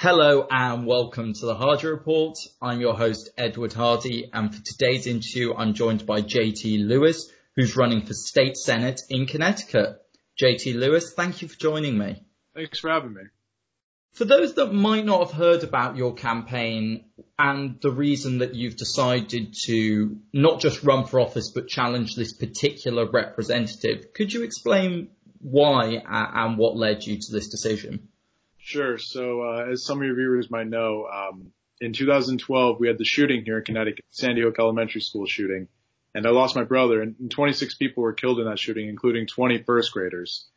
Hello and welcome to the Hardy Report. I'm your host, Edward Hardy, and for today's interview, I'm joined by JT Lewis, who's running for State Senate in Connecticut. JT Lewis, thank you for joining me. Thanks for having me. For those that might not have heard about your campaign and the reason that you've decided to not just run for office but challenge this particular representative, could you explain why and what led you to this decision? Sure. So, uh, as some of your viewers might know, um, in 2012 we had the shooting here in Connecticut, Sandy Hook Elementary School shooting, and I lost my brother, and 26 people were killed in that shooting, including 20 first graders.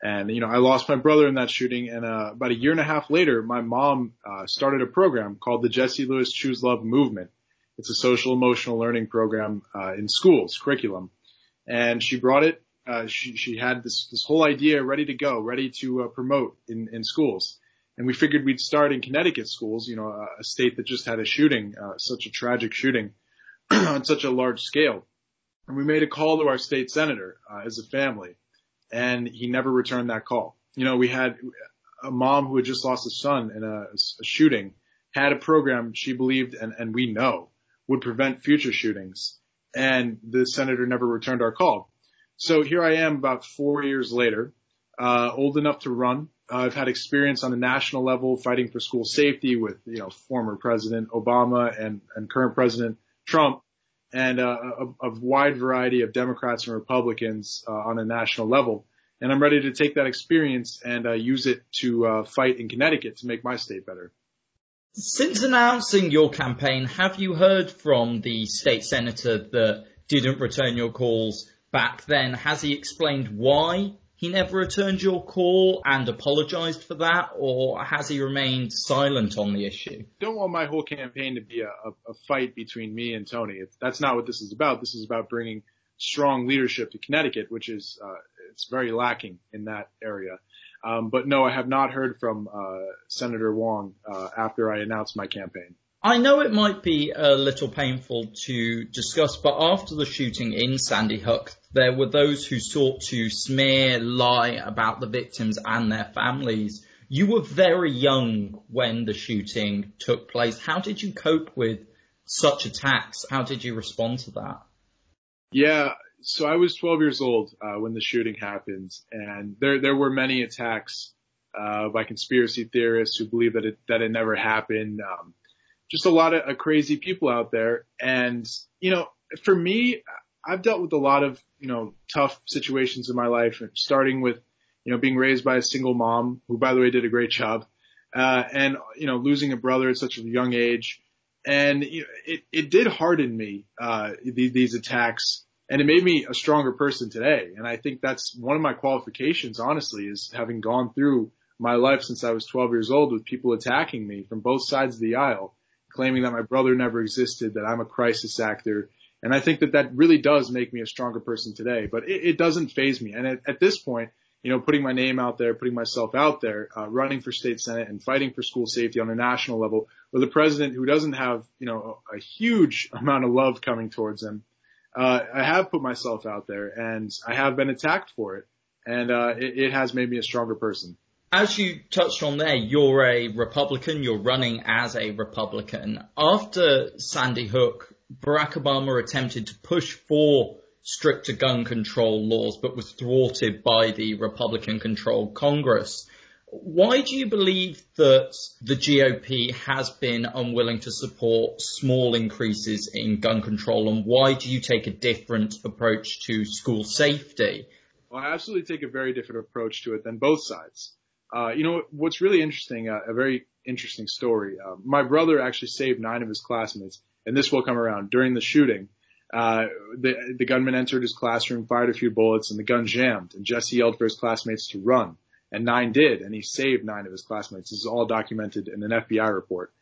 And you know, I lost my brother in that shooting, and uh, about a year and a half later, my mom uh, started a program called the Jesse Lewis Choose Love Movement. It's a social emotional learning program uh, in schools curriculum, and she brought it uh, she, she had this, this whole idea ready to go, ready to uh, promote in, in schools. And we figured we'd start in Connecticut schools, you know, a, a state that just had a shooting, uh, such a tragic shooting on such a large scale. And we made a call to our state senator uh, as a family, and he never returned that call. You know, we had a mom who had just lost a son in a, a shooting, had a program she believed and, and we know would prevent future shootings, and the senator never returned our call. So here I am about four years later, uh, old enough to run. Uh, I've had experience on the national level fighting for school safety with, you know, former President Obama and, and current President Trump and uh, a, a wide variety of Democrats and Republicans uh, on a national level. And I'm ready to take that experience and uh, use it to uh, fight in Connecticut to make my state better. Since announcing your campaign, have you heard from the state senator that didn't return your calls back then. Has he explained why he never returned your call and apologised for that, or has he remained silent on the issue? Don't want my whole campaign to be a, a, a fight between me and Tony. It's, that's not what this is about. This is about bringing strong leadership to Connecticut, which is uh, it's very lacking in that area. Um, but no, I have not heard from uh, Senator Hwang uh, after I announced my campaign. I know it might be a little painful to discuss, but after the shooting in Sandy Hook, there were those who sought to smear, lie about the victims and their families. You were very young when the shooting took place. How did you cope with such attacks? How did you respond to that? Yeah, so I was 12 years old uh, when the shooting happened, and there there were many attacks uh, by conspiracy theorists who believe that it that it never happened. Um, just a lot of uh, crazy people out there. And, you know, for me, I've dealt with a lot of, you know, tough situations in my life, starting with, you know, being raised by a single mom, who by the way did a great job, uh, and, you know, losing a brother at such a young age. And you know, it, it did harden me, uh, these, these attacks and it made me a stronger person today. And I think that's one of my qualifications, honestly, is having gone through my life since I was 12 years old with people attacking me from both sides of the aisle claiming that my brother never existed, that I'm a crisis actor. And I think that that really does make me a stronger person today, but it, it doesn't phase me. And at, at, this point, you know, putting my name out there, putting myself out there, uh, running for state senate and fighting for school safety on a national level with a president who doesn't have, you know, a, a huge amount of love coming towards him. Uh, I have put myself out there and I have been attacked for it. And, uh, it, it has made me a stronger person as you touched on there, you're a Republican, you're running as a Republican. After Sandy Hook, Barack Obama attempted to push for stricter gun control laws, but was thwarted by the Republican controlled Congress. Why do you believe that the GOP has been unwilling to support small increases in gun control, and why do you take a different approach to school safety? Well, I absolutely take a very different approach to it than both sides. Uh, you know, what's really interesting, uh, a very interesting story. Uh, my brother actually saved nine of his classmates, and this will come around during the shooting. Uh, the, the gunman entered his classroom, fired a few bullets, and the gun jammed. And Jesse yelled for his classmates to run, and nine did, and he saved nine of his classmates. This is all documented in an FBI report.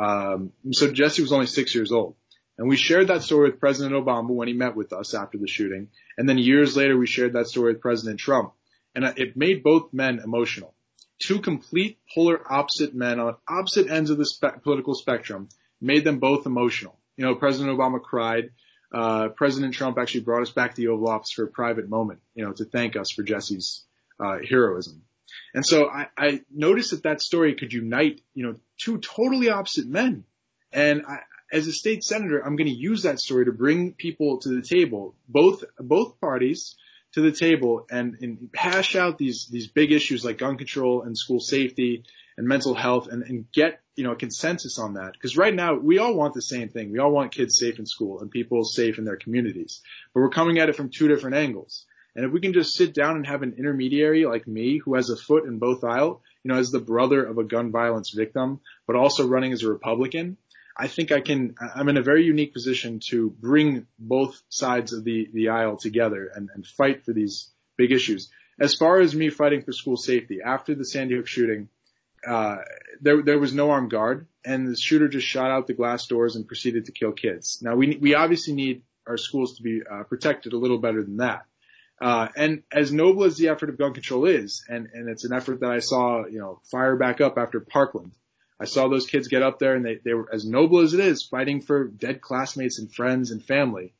Um, so Jesse was only six years old. And we shared that story with President Obama when he met with us after the shooting. And then years later, we shared that story with President Trump. And it made both men emotional two complete polar opposite men on opposite ends of the spe- political spectrum made them both emotional. You know, President Obama cried. Uh, President Trump actually brought us back to the Oval Office for a private moment, you know, to thank us for Jesse's uh, heroism. And so I, I noticed that that story could unite, you know, two totally opposite men. And I, as a state senator, I'm going to use that story to bring people to the table, both both parties to the table, and, and hash out these these big issues like gun control and school safety and mental health, and, and get you know a consensus on that. Because right now we all want the same thing. We all want kids safe in school and people safe in their communities, but we're coming at it from two different angles. And if we can just sit down and have an intermediary like me who has a foot in both aisle, you know, as the brother of a gun violence victim, but also running as a Republican, I think I can, I'm in a very unique position to bring both sides of the, the aisle together and, and fight for these big issues. As far as me fighting for school safety, after the Sandy Hook shooting, uh, there, there was no armed guard and the shooter just shot out the glass doors and proceeded to kill kids. Now we, we obviously need our schools to be uh, protected a little better than that. Uh, and as noble as the effort of gun control is, and, and it's an effort that I saw, you know, fire back up after Parkland, I saw those kids get up there and they, they were as noble as it is fighting for dead classmates and friends and family.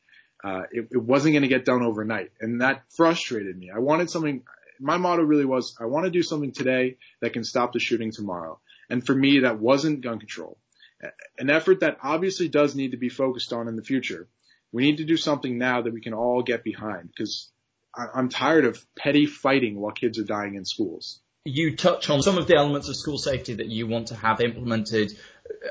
Uh, it, it wasn't going to get done overnight. And that frustrated me. I wanted something, my motto really was, I want to do something today that can stop the shooting tomorrow. And for me, that wasn't gun control. An effort that obviously does need to be focused on in the future. We need to do something now that we can all get behind because I'm tired of petty fighting while kids are dying in schools you touch on some of the elements of school safety that you want to have implemented.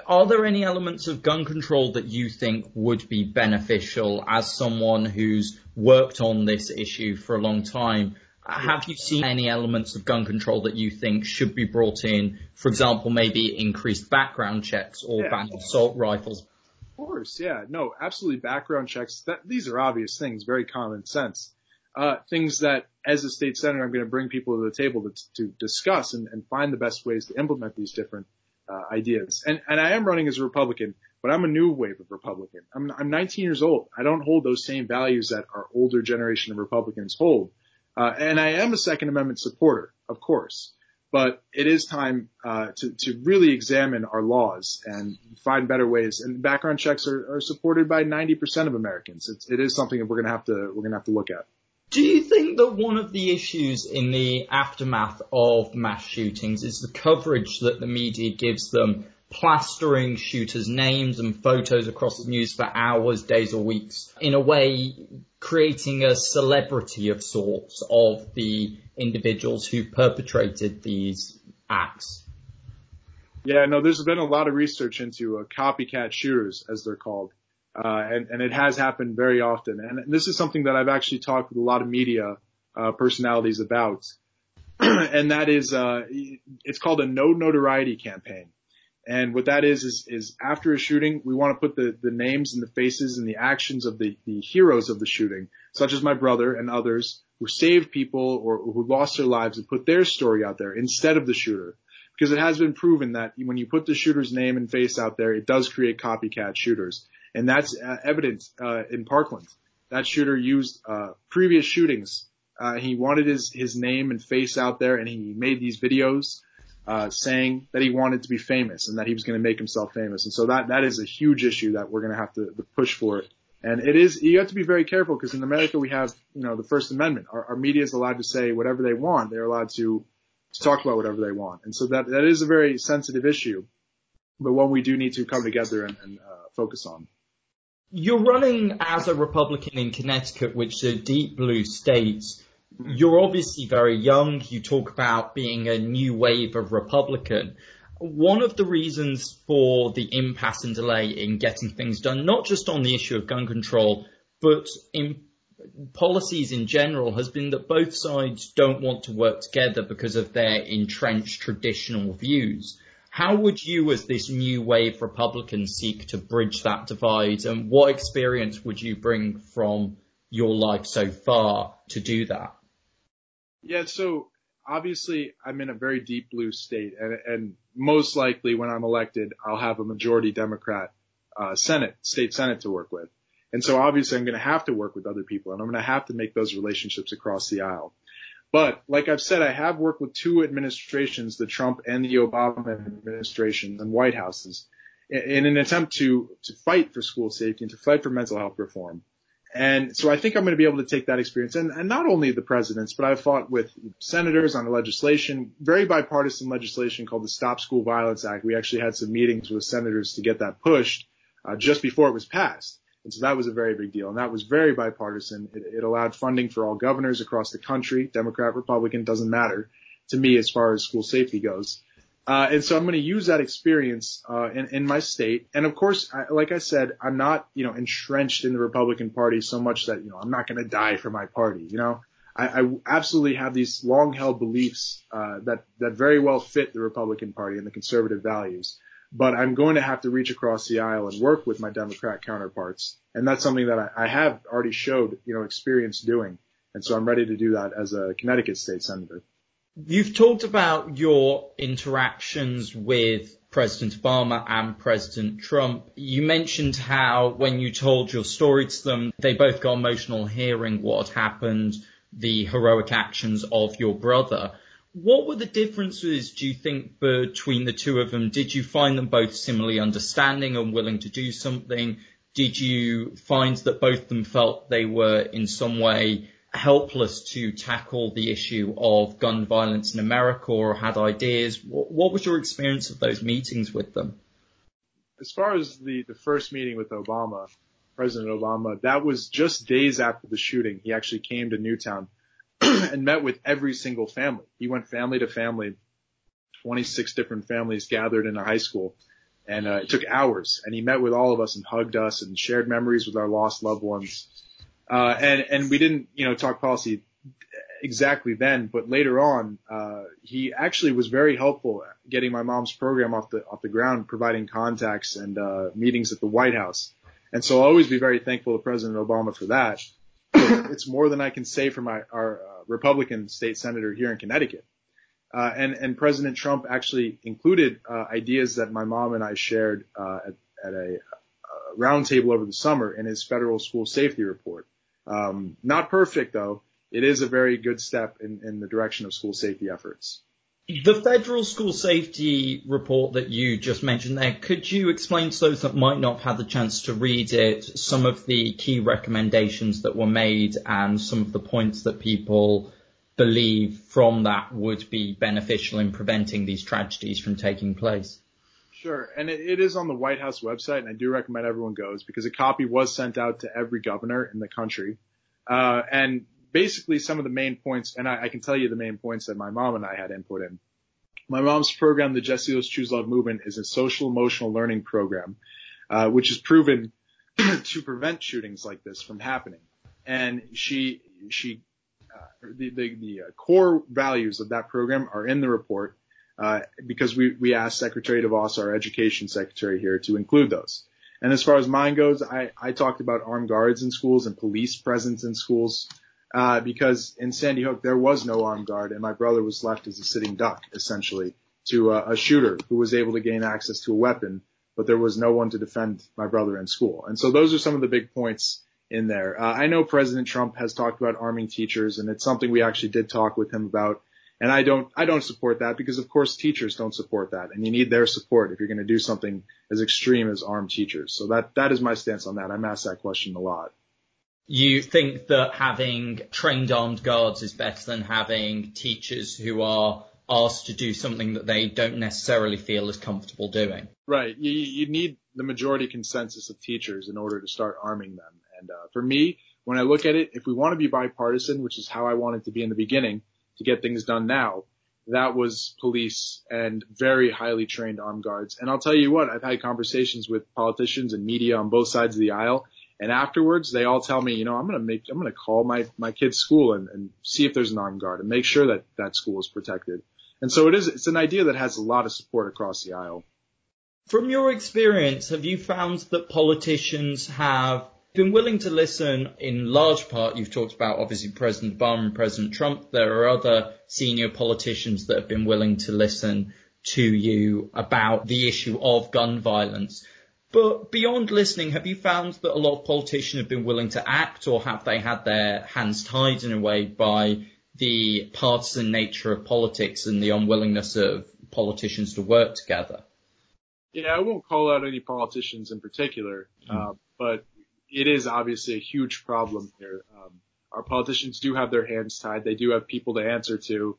Are there any elements of gun control that you think would be beneficial as someone who's worked on this issue for a long time? Have you seen any elements of gun control that you think should be brought in? For example, maybe increased background checks or yeah. ban assault rifles. Of course, yeah. No, absolutely background checks. That, these are obvious things, very common sense uh, things that as a state senator, I'm going to bring people to the table to, to discuss and, and, find the best ways to implement these different uh, ideas. And, and I am running as a Republican, but I'm a new wave of Republican. I'm, I'm 19 years old. I don't hold those same values that our older generation of Republicans hold. Uh, and I am a Second Amendment supporter, of course. But it is time uh, to, to really examine our laws and find better ways. And background checks are, are supported by 90% of Americans. It's, it is something that we're going to have to we're going to have to look at. Do you think that one of the issues in the aftermath of mass shootings is the coverage that the media gives them, plastering shooters' names and photos across the news for hours, days, or weeks, in a way creating a celebrity of sorts of the individuals who perpetrated these acts? Yeah, no, there's been a lot of research into uh, copycat shooters, as they're called. Uh, and, and it has happened very often. And this is something that I've actually talked with a lot of media uh, personalities about. and that is, uh, it's called a no notoriety campaign. And what that is, is, is after a shooting, we want to put the, the names and the faces and the actions of the, the heroes of the shooting, such as my brother and others who saved people or who lost their lives and put their story out there instead of the shooter. Because it has been proven that when you put the shooter's name and face out there, it does create copycat shooters and that's uh, evident uh, in Parkland. That shooter used uh, previous shootings. Uh, he wanted his his name and face out there, and he made these videos uh, saying that he wanted to be famous and that he was going to make himself famous. And so that that is a huge issue that we're going to have to, to push for. And it is you have to be very careful because in America we have you know the First Amendment. Our, our media is allowed to say whatever they want. They're allowed to to talk about whatever they want. And so that that is a very sensitive issue, but one we do need to come together and, and uh, focus on you're running as a Republican in Connecticut, which is a deep blue state. You're obviously very young. You talk about being a new wave of Republican. One of the reasons for the impasse and delay in getting things done, not just on the issue of gun control, but in policies in general, has been that both sides don't want to work together because of their entrenched traditional views. How would you, as this new wave Republican, seek to bridge that divide? And what experience would you bring from your life so far to do that? Yeah, so obviously I'm in a very deep blue state, and, and most likely when I'm elected, I'll have a majority Democrat uh, Senate, state Senate to work with. And so obviously I'm going to have to work with other people, and I'm going to have to make those relationships across the aisle. But like I've said, I have worked with two administrations, the Trump and the Obama administration and White Houses, in an attempt to, to fight for school safety and to fight for mental health reform. and so I think I'm going to be able to take that experience and, and not only the presidents, but I've fought with senators on the legislation, very bipartisan legislation called the Stop School Violence Act. We actually had some meetings with senators to get that pushed uh, just before it was passed. And so that was a very big deal. And that was very bipartisan. It, it allowed funding for all governors across the country, Democrat, Republican, doesn't matter to me as far as school safety goes. Uh, and so I'm going to use that experience uh, in, in my state. And of course, I, like I said, I'm not, you know, entrenched in the Republican Party so much that, you know, I'm not going to die for my party. You know, I, I absolutely have these long-held beliefs uh, that that very well fit the Republican Party and the conservative values. But I'm going to have to reach across the aisle and work with my Democrat counterparts, and that's something that I, I have already showed, you know, experience doing. And so I'm ready to do that as a Connecticut state senator. You've talked about your interactions with President Obama and President Trump. You mentioned how when you told your story to them, they both got emotional hearing what happened, the heroic actions of your brother. What were the differences, do you think, between the two of them? Did you find them both similarly understanding and willing to do something? Did you find that both of them felt they were in some way helpless to tackle the issue of gun violence in America or had ideas. What, what, was your experience of those meetings with them? As far as the, the first meeting with Obama, President Obama, that was just days after the shooting. He actually came to Newtown and met with every single family. He went family to family, 26 different families gathered in a high school. And uh, it took hours. And he met with all of us and hugged us and shared memories with our lost loved ones uh, and, and we didn't, you know, talk policy exactly then, but later on, uh, he actually was very helpful getting my mom's program off the, off the ground, providing contacts and, uh, meetings at the White House. And so I'll always be very thankful to President Obama for that. It's more than I can say for my, our uh, Republican state senator here in Connecticut. Uh, and, and President Trump actually included, uh, ideas that my mom and I shared, uh, at, at a, a roundtable over the summer in his federal school safety report. Um, not perfect though. It is a very good step in, in the direction of school safety efforts. The federal school safety report that you just mentioned there, could you explain to those that might not have had the chance to read it some of the key recommendations that were made and some of the points that people believe from that would be beneficial in preventing these tragedies from taking place? Sure, and it, it is on the White House website, and I do recommend everyone goes because a copy was sent out to every governor in the country. Uh, and basically some of the main points, and I, I, can tell you the main points that my mom and I had input in. My mom's program, the Jesse Lewis Choose Love Movement, is a social emotional learning program, uh, which is proven to prevent shootings like this from happening. And she, she, uh, the, the, the uh, core values of that program are in the report uh, because we, we asked Secretary DeVos, our education secretary here, to include those. And as far as mine goes, I, I talked about armed guards in schools and police presence in schools, uh, because in Sandy Hook there was no armed guard and my brother was left as a sitting duck, essentially, to a, a shooter who was able to gain access to a weapon, but there was no one to defend my brother in school. And so those are some of the big points in there. Uh, I know President Trump has talked about arming teachers and it's something we actually did talk with him about and I don't, I don't support that because of course teachers don't support that and you need their support if you're going to do something as extreme as armed teachers. So that, that is my stance on that. I'm asked that question a lot. You think that having trained armed guards is better than having teachers who are asked to do something that they don't necessarily feel as comfortable doing? Right. You, you need the majority consensus of teachers in order to start arming them. And uh, for me, when I look at it, if we want to be bipartisan, which is how I wanted to be in the beginning, to get things done now, that was police and very highly trained armed guards. And I'll tell you what, I've had conversations with politicians and media on both sides of the aisle. And afterwards, they all tell me, you know, I'm going to make, I'm going to call my, my kid's school and, and see if there's an armed guard and make sure that that school is protected. And so it is, it's an idea that has a lot of support across the aisle. From your experience, have you found that politicians have been willing to listen in large part. You've talked about obviously President Obama and President Trump. There are other senior politicians that have been willing to listen to you about the issue of gun violence. But beyond listening, have you found that a lot of politicians have been willing to act or have they had their hands tied in a way by the partisan nature of politics and the unwillingness of politicians to work together? Yeah, I won't call out any politicians in particular, mm. uh, but it is obviously a huge problem here. Um, our politicians do have their hands tied. They do have people to answer to.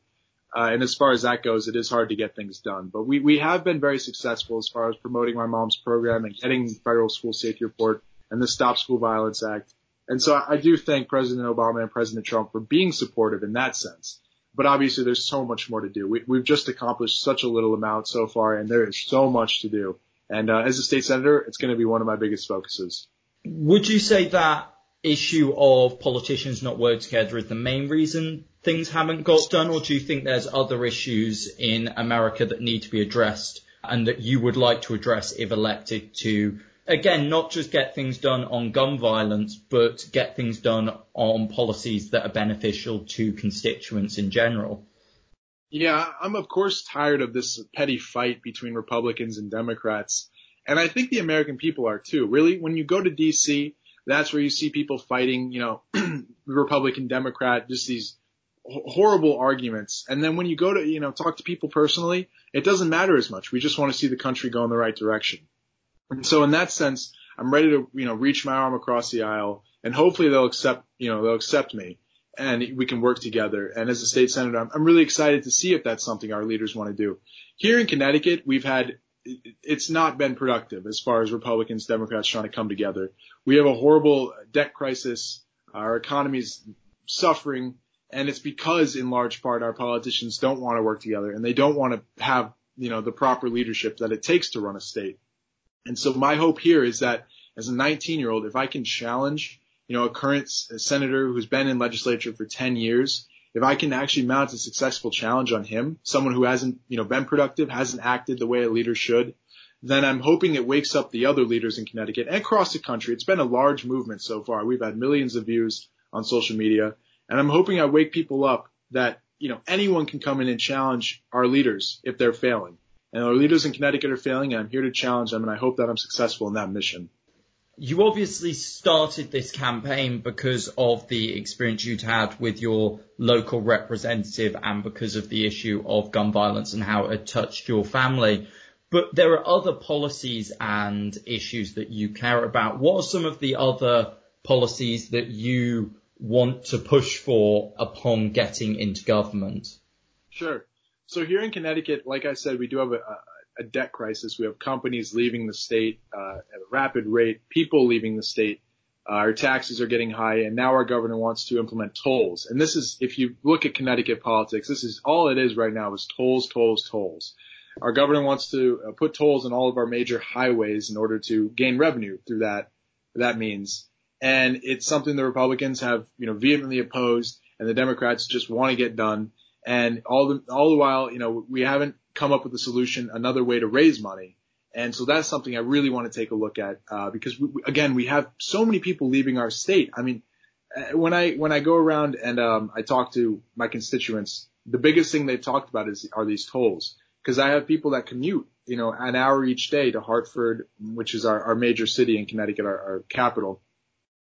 Uh, and as far as that goes, it is hard to get things done. But we, we have been very successful as far as promoting my mom's program and getting federal school safety report and the Stop School Violence Act. And so I, I do thank President Obama and President Trump for being supportive in that sense. But obviously there's so much more to do. We, we've just accomplished such a little amount so far and there is so much to do. And uh, as a state senator, it's going to be one of my biggest focuses. Would you say that issue of politicians not working together is the main reason things haven't got done, or do you think there's other issues in America that need to be addressed and that you would like to address if elected to, again, not just get things done on gun violence, but get things done on policies that are beneficial to constituents in general? Yeah, I'm of course tired of this petty fight between Republicans and Democrats. And I think the American people are too. Really, when you go to DC, that's where you see people fighting, you know, Republican, Democrat, just these horrible arguments. And then when you go to, you know, talk to people personally, it doesn't matter as much. We just want to see the country go in the right direction. And so in that sense, I'm ready to, you know, reach my arm across the aisle and hopefully they'll accept, you know, they'll accept me and we can work together. And as a state senator, I'm, I'm really excited to see if that's something our leaders want to do. Here in Connecticut, we've had it's not been productive as far as Republicans, Democrats trying to come together. We have a horrible debt crisis. Our economy's suffering and it's because in large part our politicians don't want to work together and they don't want to have, you know, the proper leadership that it takes to run a state. And so my hope here is that as a 19 year old, if I can challenge, you know, a current senator who's been in legislature for 10 years if I can actually mount a successful challenge on him, someone who hasn't, you know, been productive, hasn't acted the way a leader should, then I'm hoping it wakes up the other leaders in Connecticut and across the country. It's been a large movement so far. We've had millions of views on social media and I'm hoping I wake people up that, you know, anyone can come in and challenge our leaders if they're failing. And our leaders in Connecticut are failing and I'm here to challenge them and I hope that I'm successful in that mission. You obviously started this campaign because of the experience you'd had with your local representative and because of the issue of gun violence and how it had touched your family. But there are other policies and issues that you care about. What are some of the other policies that you want to push for upon getting into government? Sure. So here in Connecticut, like I said, we do have a, a debt crisis. We have companies leaving the state uh, at a rapid rate, people leaving the state. Uh, our taxes are getting high, and now our governor wants to implement tolls. And this is, if you look at Connecticut politics, this is all it is right now is tolls, tolls, tolls. Our governor wants to uh, put tolls on all of our major highways in order to gain revenue through that that means. And it's something the Republicans have, you know, vehemently opposed, and the Democrats just want to get done. And all the all the while, you know, we haven't come up with a solution, another way to raise money. And so that's something I really want to take a look at uh, because we, again, we have so many people leaving our state. I mean, uh, when I when I go around and um, I talk to my constituents, the biggest thing they've talked about is are these tolls because I have people that commute, you know, an hour each day to Hartford, which is our, our major city in Connecticut, our, our capital.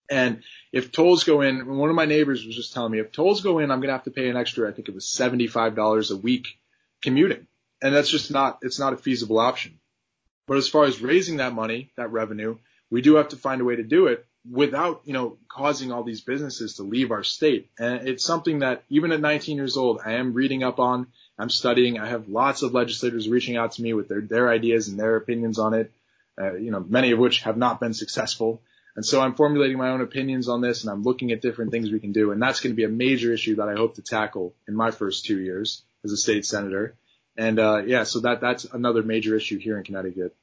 And if tolls go in, one of my neighbors was just telling me if tolls go in, I'm going to have to pay an extra, I think it was $75 a week commuting and that's just not it's not a feasible option. But as far as raising that money, that revenue, we do have to find a way to do it without, you know, causing all these businesses to leave our state. And it's something that even at 19 years old, I am reading up on. I'm studying. I have lots of legislators reaching out to me with their, their ideas and their opinions on it. Uh, you know, many of which have not been successful. And so I'm formulating my own opinions on this and I'm looking at different things we can do. And that's going to be a major issue that I hope to tackle in my first two years as a state senator. And uh, yeah, so that that's another major issue here in Connecticut.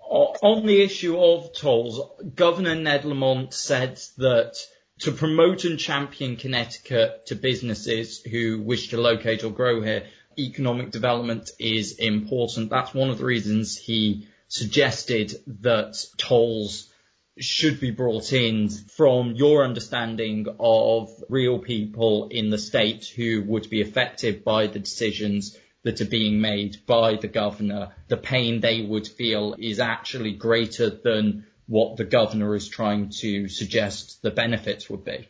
On the issue of tolls, Governor Ned Lamont said that to promote and champion Connecticut to businesses who wish to locate or grow here, economic development is important. That's one of the reasons he suggested that tolls should be brought in from your understanding of real people in the state who would be affected by the decisions that are being made by the governor, the pain they would feel is actually greater than what the governor is trying to suggest the benefits would be.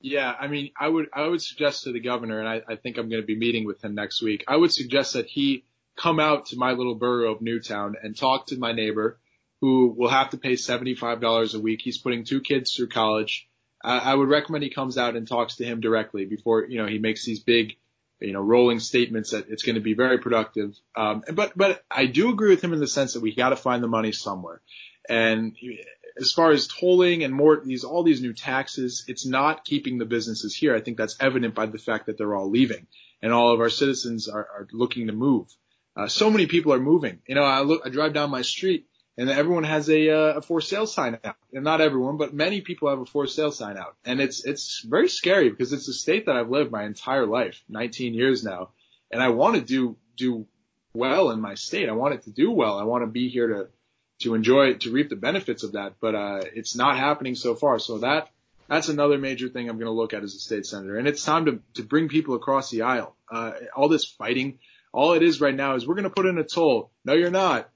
Yeah, I mean, I would I would suggest to the governor, and I, I think I'm going to be meeting with him next week. I would suggest that he come out to my little borough of Newtown and talk to my neighbor, who will have to pay $75 a week. He's putting two kids through college. I, I would recommend he comes out and talks to him directly before, you know, he makes these big, you know, rolling statements that it's going to be very productive. Um, but, but I do agree with him in the sense that we got to find the money somewhere. And as far as tolling and more these all these new taxes, it's not keeping the businesses here. I think that's evident by the fact that they're all leaving and all of our citizens are, are looking to move. Uh, so many people are moving. You know, I look, I drive down my street and everyone has a, uh, a for sale sign out. And not everyone, but many people have a for sale sign out. And it's, it's very scary because it's a state that I've lived my entire life, 19 years now. And I want to do, do well in my state. I want it to do well. I want to be here to, to enjoy, it, to reap the benefits of that. But, uh, it's not happening so far. So that, that's another major thing I'm going to look at as a state senator. And it's time to, to bring people across the aisle. Uh, all this fighting, all it is right now is we're going to put in a toll. No, you're not.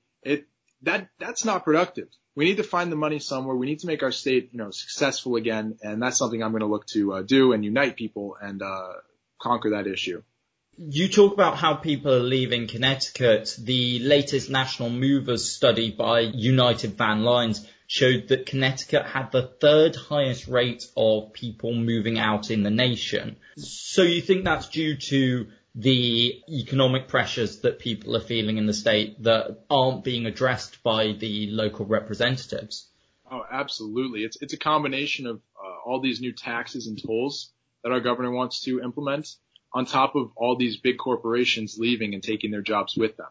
That that's not productive. We need to find the money somewhere. We need to make our state, you know, successful again, and that's something I'm going to look to uh, do and unite people and uh, conquer that issue. You talk about how people are leaving Connecticut. The latest National Movers study by United Van Lines showed that Connecticut had the third highest rate of people moving out in the nation. So you think that's due to the economic pressures that people are feeling in the state that aren't being addressed by the local representatives. Oh, absolutely. It's it's a combination of uh, all these new taxes and tolls that our governor wants to implement on top of all these big corporations leaving and taking their jobs with them.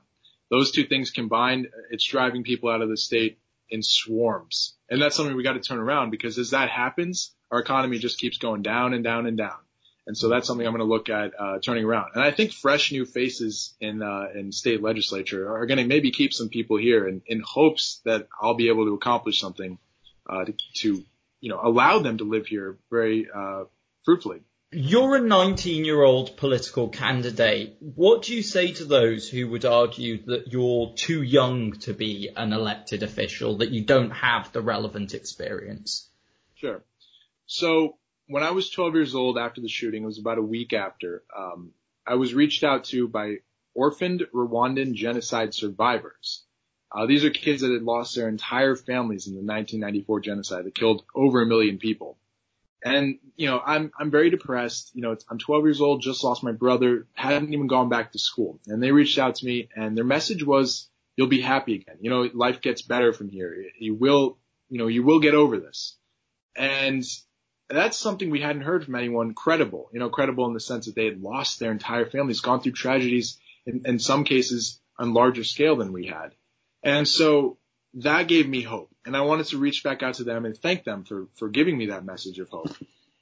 Those two things combined, it's driving people out of the state in swarms. And that's something we got to turn around because as that happens, our economy just keeps going down and down and down. And so that's something I'm going to look at uh, turning around. And I think fresh new faces in uh, in state legislature are going to maybe keep some people here in, in hopes that I'll be able to accomplish something uh, to, to you know allow them to live here very uh, fruitfully. You're a 19 year old political candidate. What do you say to those who would argue that you're too young to be an elected official, that you don't have the relevant experience? Sure. So when I was 12 years old after the shooting, it was about a week after, um, I was reached out to by orphaned Rwandan genocide survivors. Uh, these are kids that had lost their entire families in the 1994 genocide that killed over a million people. And, you know, I'm, I'm very depressed. You know, I'm 12 years old, just lost my brother, hadn't even gone back to school. And they reached out to me and their message was, you'll be happy again. You know, life gets better from here. You will, you know, you will get over this. And that's something we hadn't heard from anyone credible, you know, credible in the sense that they had lost their entire families, gone through tragedies in, in some cases on larger scale than we had. And so that gave me hope. And I wanted to reach back out to them and thank them for, for giving me that message of hope.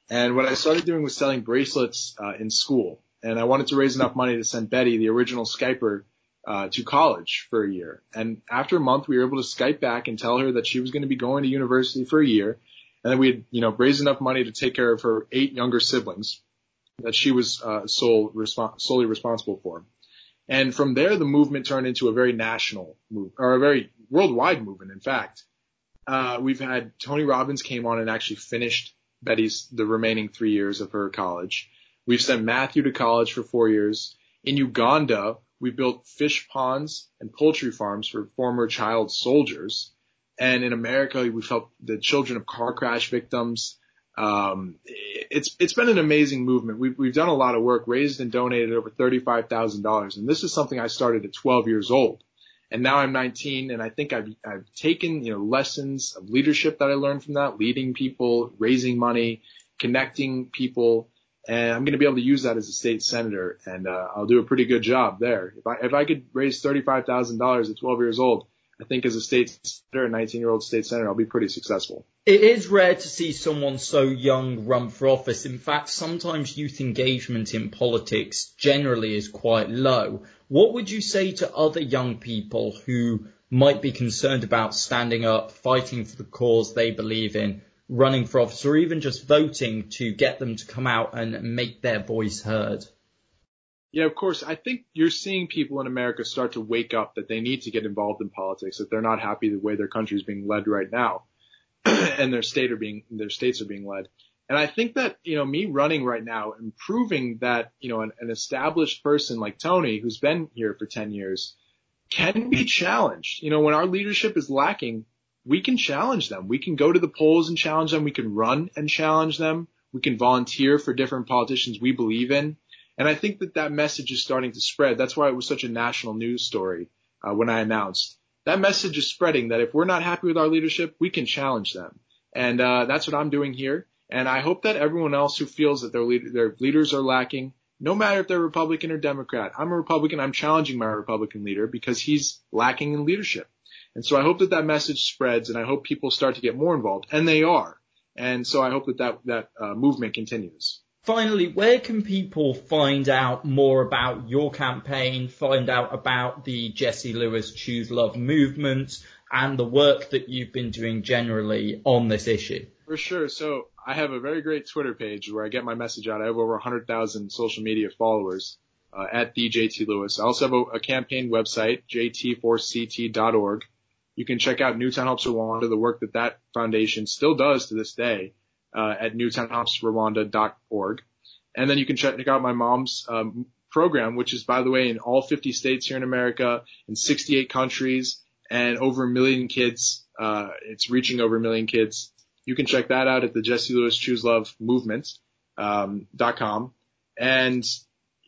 And what I started doing was selling bracelets uh, in school. And I wanted to raise enough money to send Betty, the original Skyper, uh, to college for a year. And after a month, we were able to Skype back and tell her that she was going to be going to university for a year and then we had, you know, raised enough money to take care of her eight younger siblings that she was uh, sole solely responsible for. And from there, the movement turned into a very national move, or a very worldwide movement. In fact, uh, we've had Tony Robbins came on and actually finished Betty's the remaining three years of her college. We've sent Matthew to college for four years. In Uganda, we built fish ponds and poultry farms for former child soldiers. And in America, we've helped the children of car crash victims. Um, it's it's been an amazing movement. We've we've done a lot of work, raised and donated over thirty five thousand dollars, and this is something I started at twelve years old, and now I'm 19, and I think I've I've taken you know lessons of leadership that I learned from that, leading people, raising money, connecting people, and I'm going to be able to use that as a state senator, and uh, I'll do a pretty good job there. If I if I could raise thirty five thousand dollars at 12 years old, I think as a state senator, a 19 year old state senator, I'll be pretty successful. It is rare to see someone so young run for office. In fact, sometimes youth engagement in politics generally is quite low. What would you say to other young people who might be concerned about standing up, fighting for the cause they believe in, running for office, or even just voting to get them to come out and make their voice heard? Yeah, of course. I think you're seeing people in America start to wake up that they need to get involved in politics, that they're not happy the way their country is being led right now, and their state are being their states are being led. And I think that you know me running right now and proving that you know an, an established person like Tony, who's been here for 10 years, can be challenged. You know, when our leadership is lacking, we can challenge them. We can go to the polls and challenge them. We can run and challenge them. We can volunteer for different politicians we believe in. And I think that that message is starting to spread. That's why it was such a national news story uh, when I announced. That message is spreading that if we're not happy with our leadership, we can challenge them. And uh, that's what I'm doing here. And I hope that everyone else who feels that their, lead- their leaders are lacking, no matter if they're Republican or Democrat, I'm a Republican. I'm challenging my Republican leader because he's lacking in leadership. And so I hope that that message spreads and I hope people start to get more involved and they are. And so I hope that that, that uh, movement continues. Finally, where can people find out more about your campaign, find out about the Jesse Lewis Choose Love movement and the work that you've been doing generally on this issue? For sure. So I have a very great Twitter page where I get my message out. I have over 100,000 social media followers uh, at DJT Lewis. I also have a, a campaign website, jt4ct.org. You can check out Newtown Helps Rwanda, the work that that foundation still does to this day uh, at newtownhelpsrwanda.org. And then you can check out my mom's um, program, which is, by the way, in all 50 states here in America, in 68 countries, and over a million kids. Uh, it's reaching over a million kids. You can check that out at the Jesse Lewis Choose Love Movement um, .com. And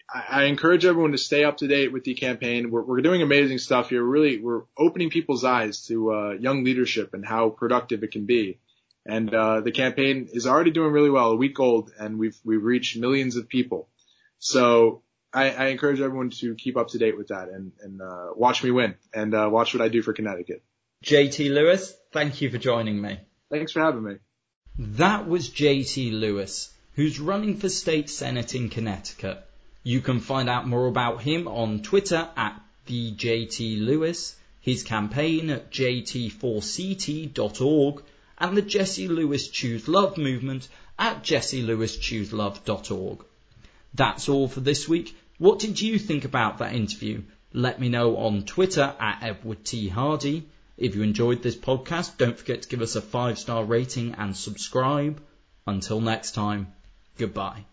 I, I encourage everyone to stay up to date with the campaign. We're, we're doing amazing stuff here. Really, we're opening people's eyes to uh, young leadership and how productive it can be. And uh, the campaign is already doing really well, a week old, and we've we've reached millions of people. So I, I encourage everyone to keep up to date with that and, and uh, watch me win and uh, watch what I do for Connecticut. JT Lewis, thank you for joining me. Thanks for having me. That was JT Lewis, who's running for state senate in Connecticut. You can find out more about him on Twitter at the JT Lewis, his campaign at jt4ct.org, and the Jesse Lewis Choose Love movement at jesselewischooselove.org. That's all for this week. What did you think about that interview? Let me know on Twitter at Edward T. Hardy. If you enjoyed this podcast, don't forget to give us a five star rating and subscribe. Until next time, goodbye.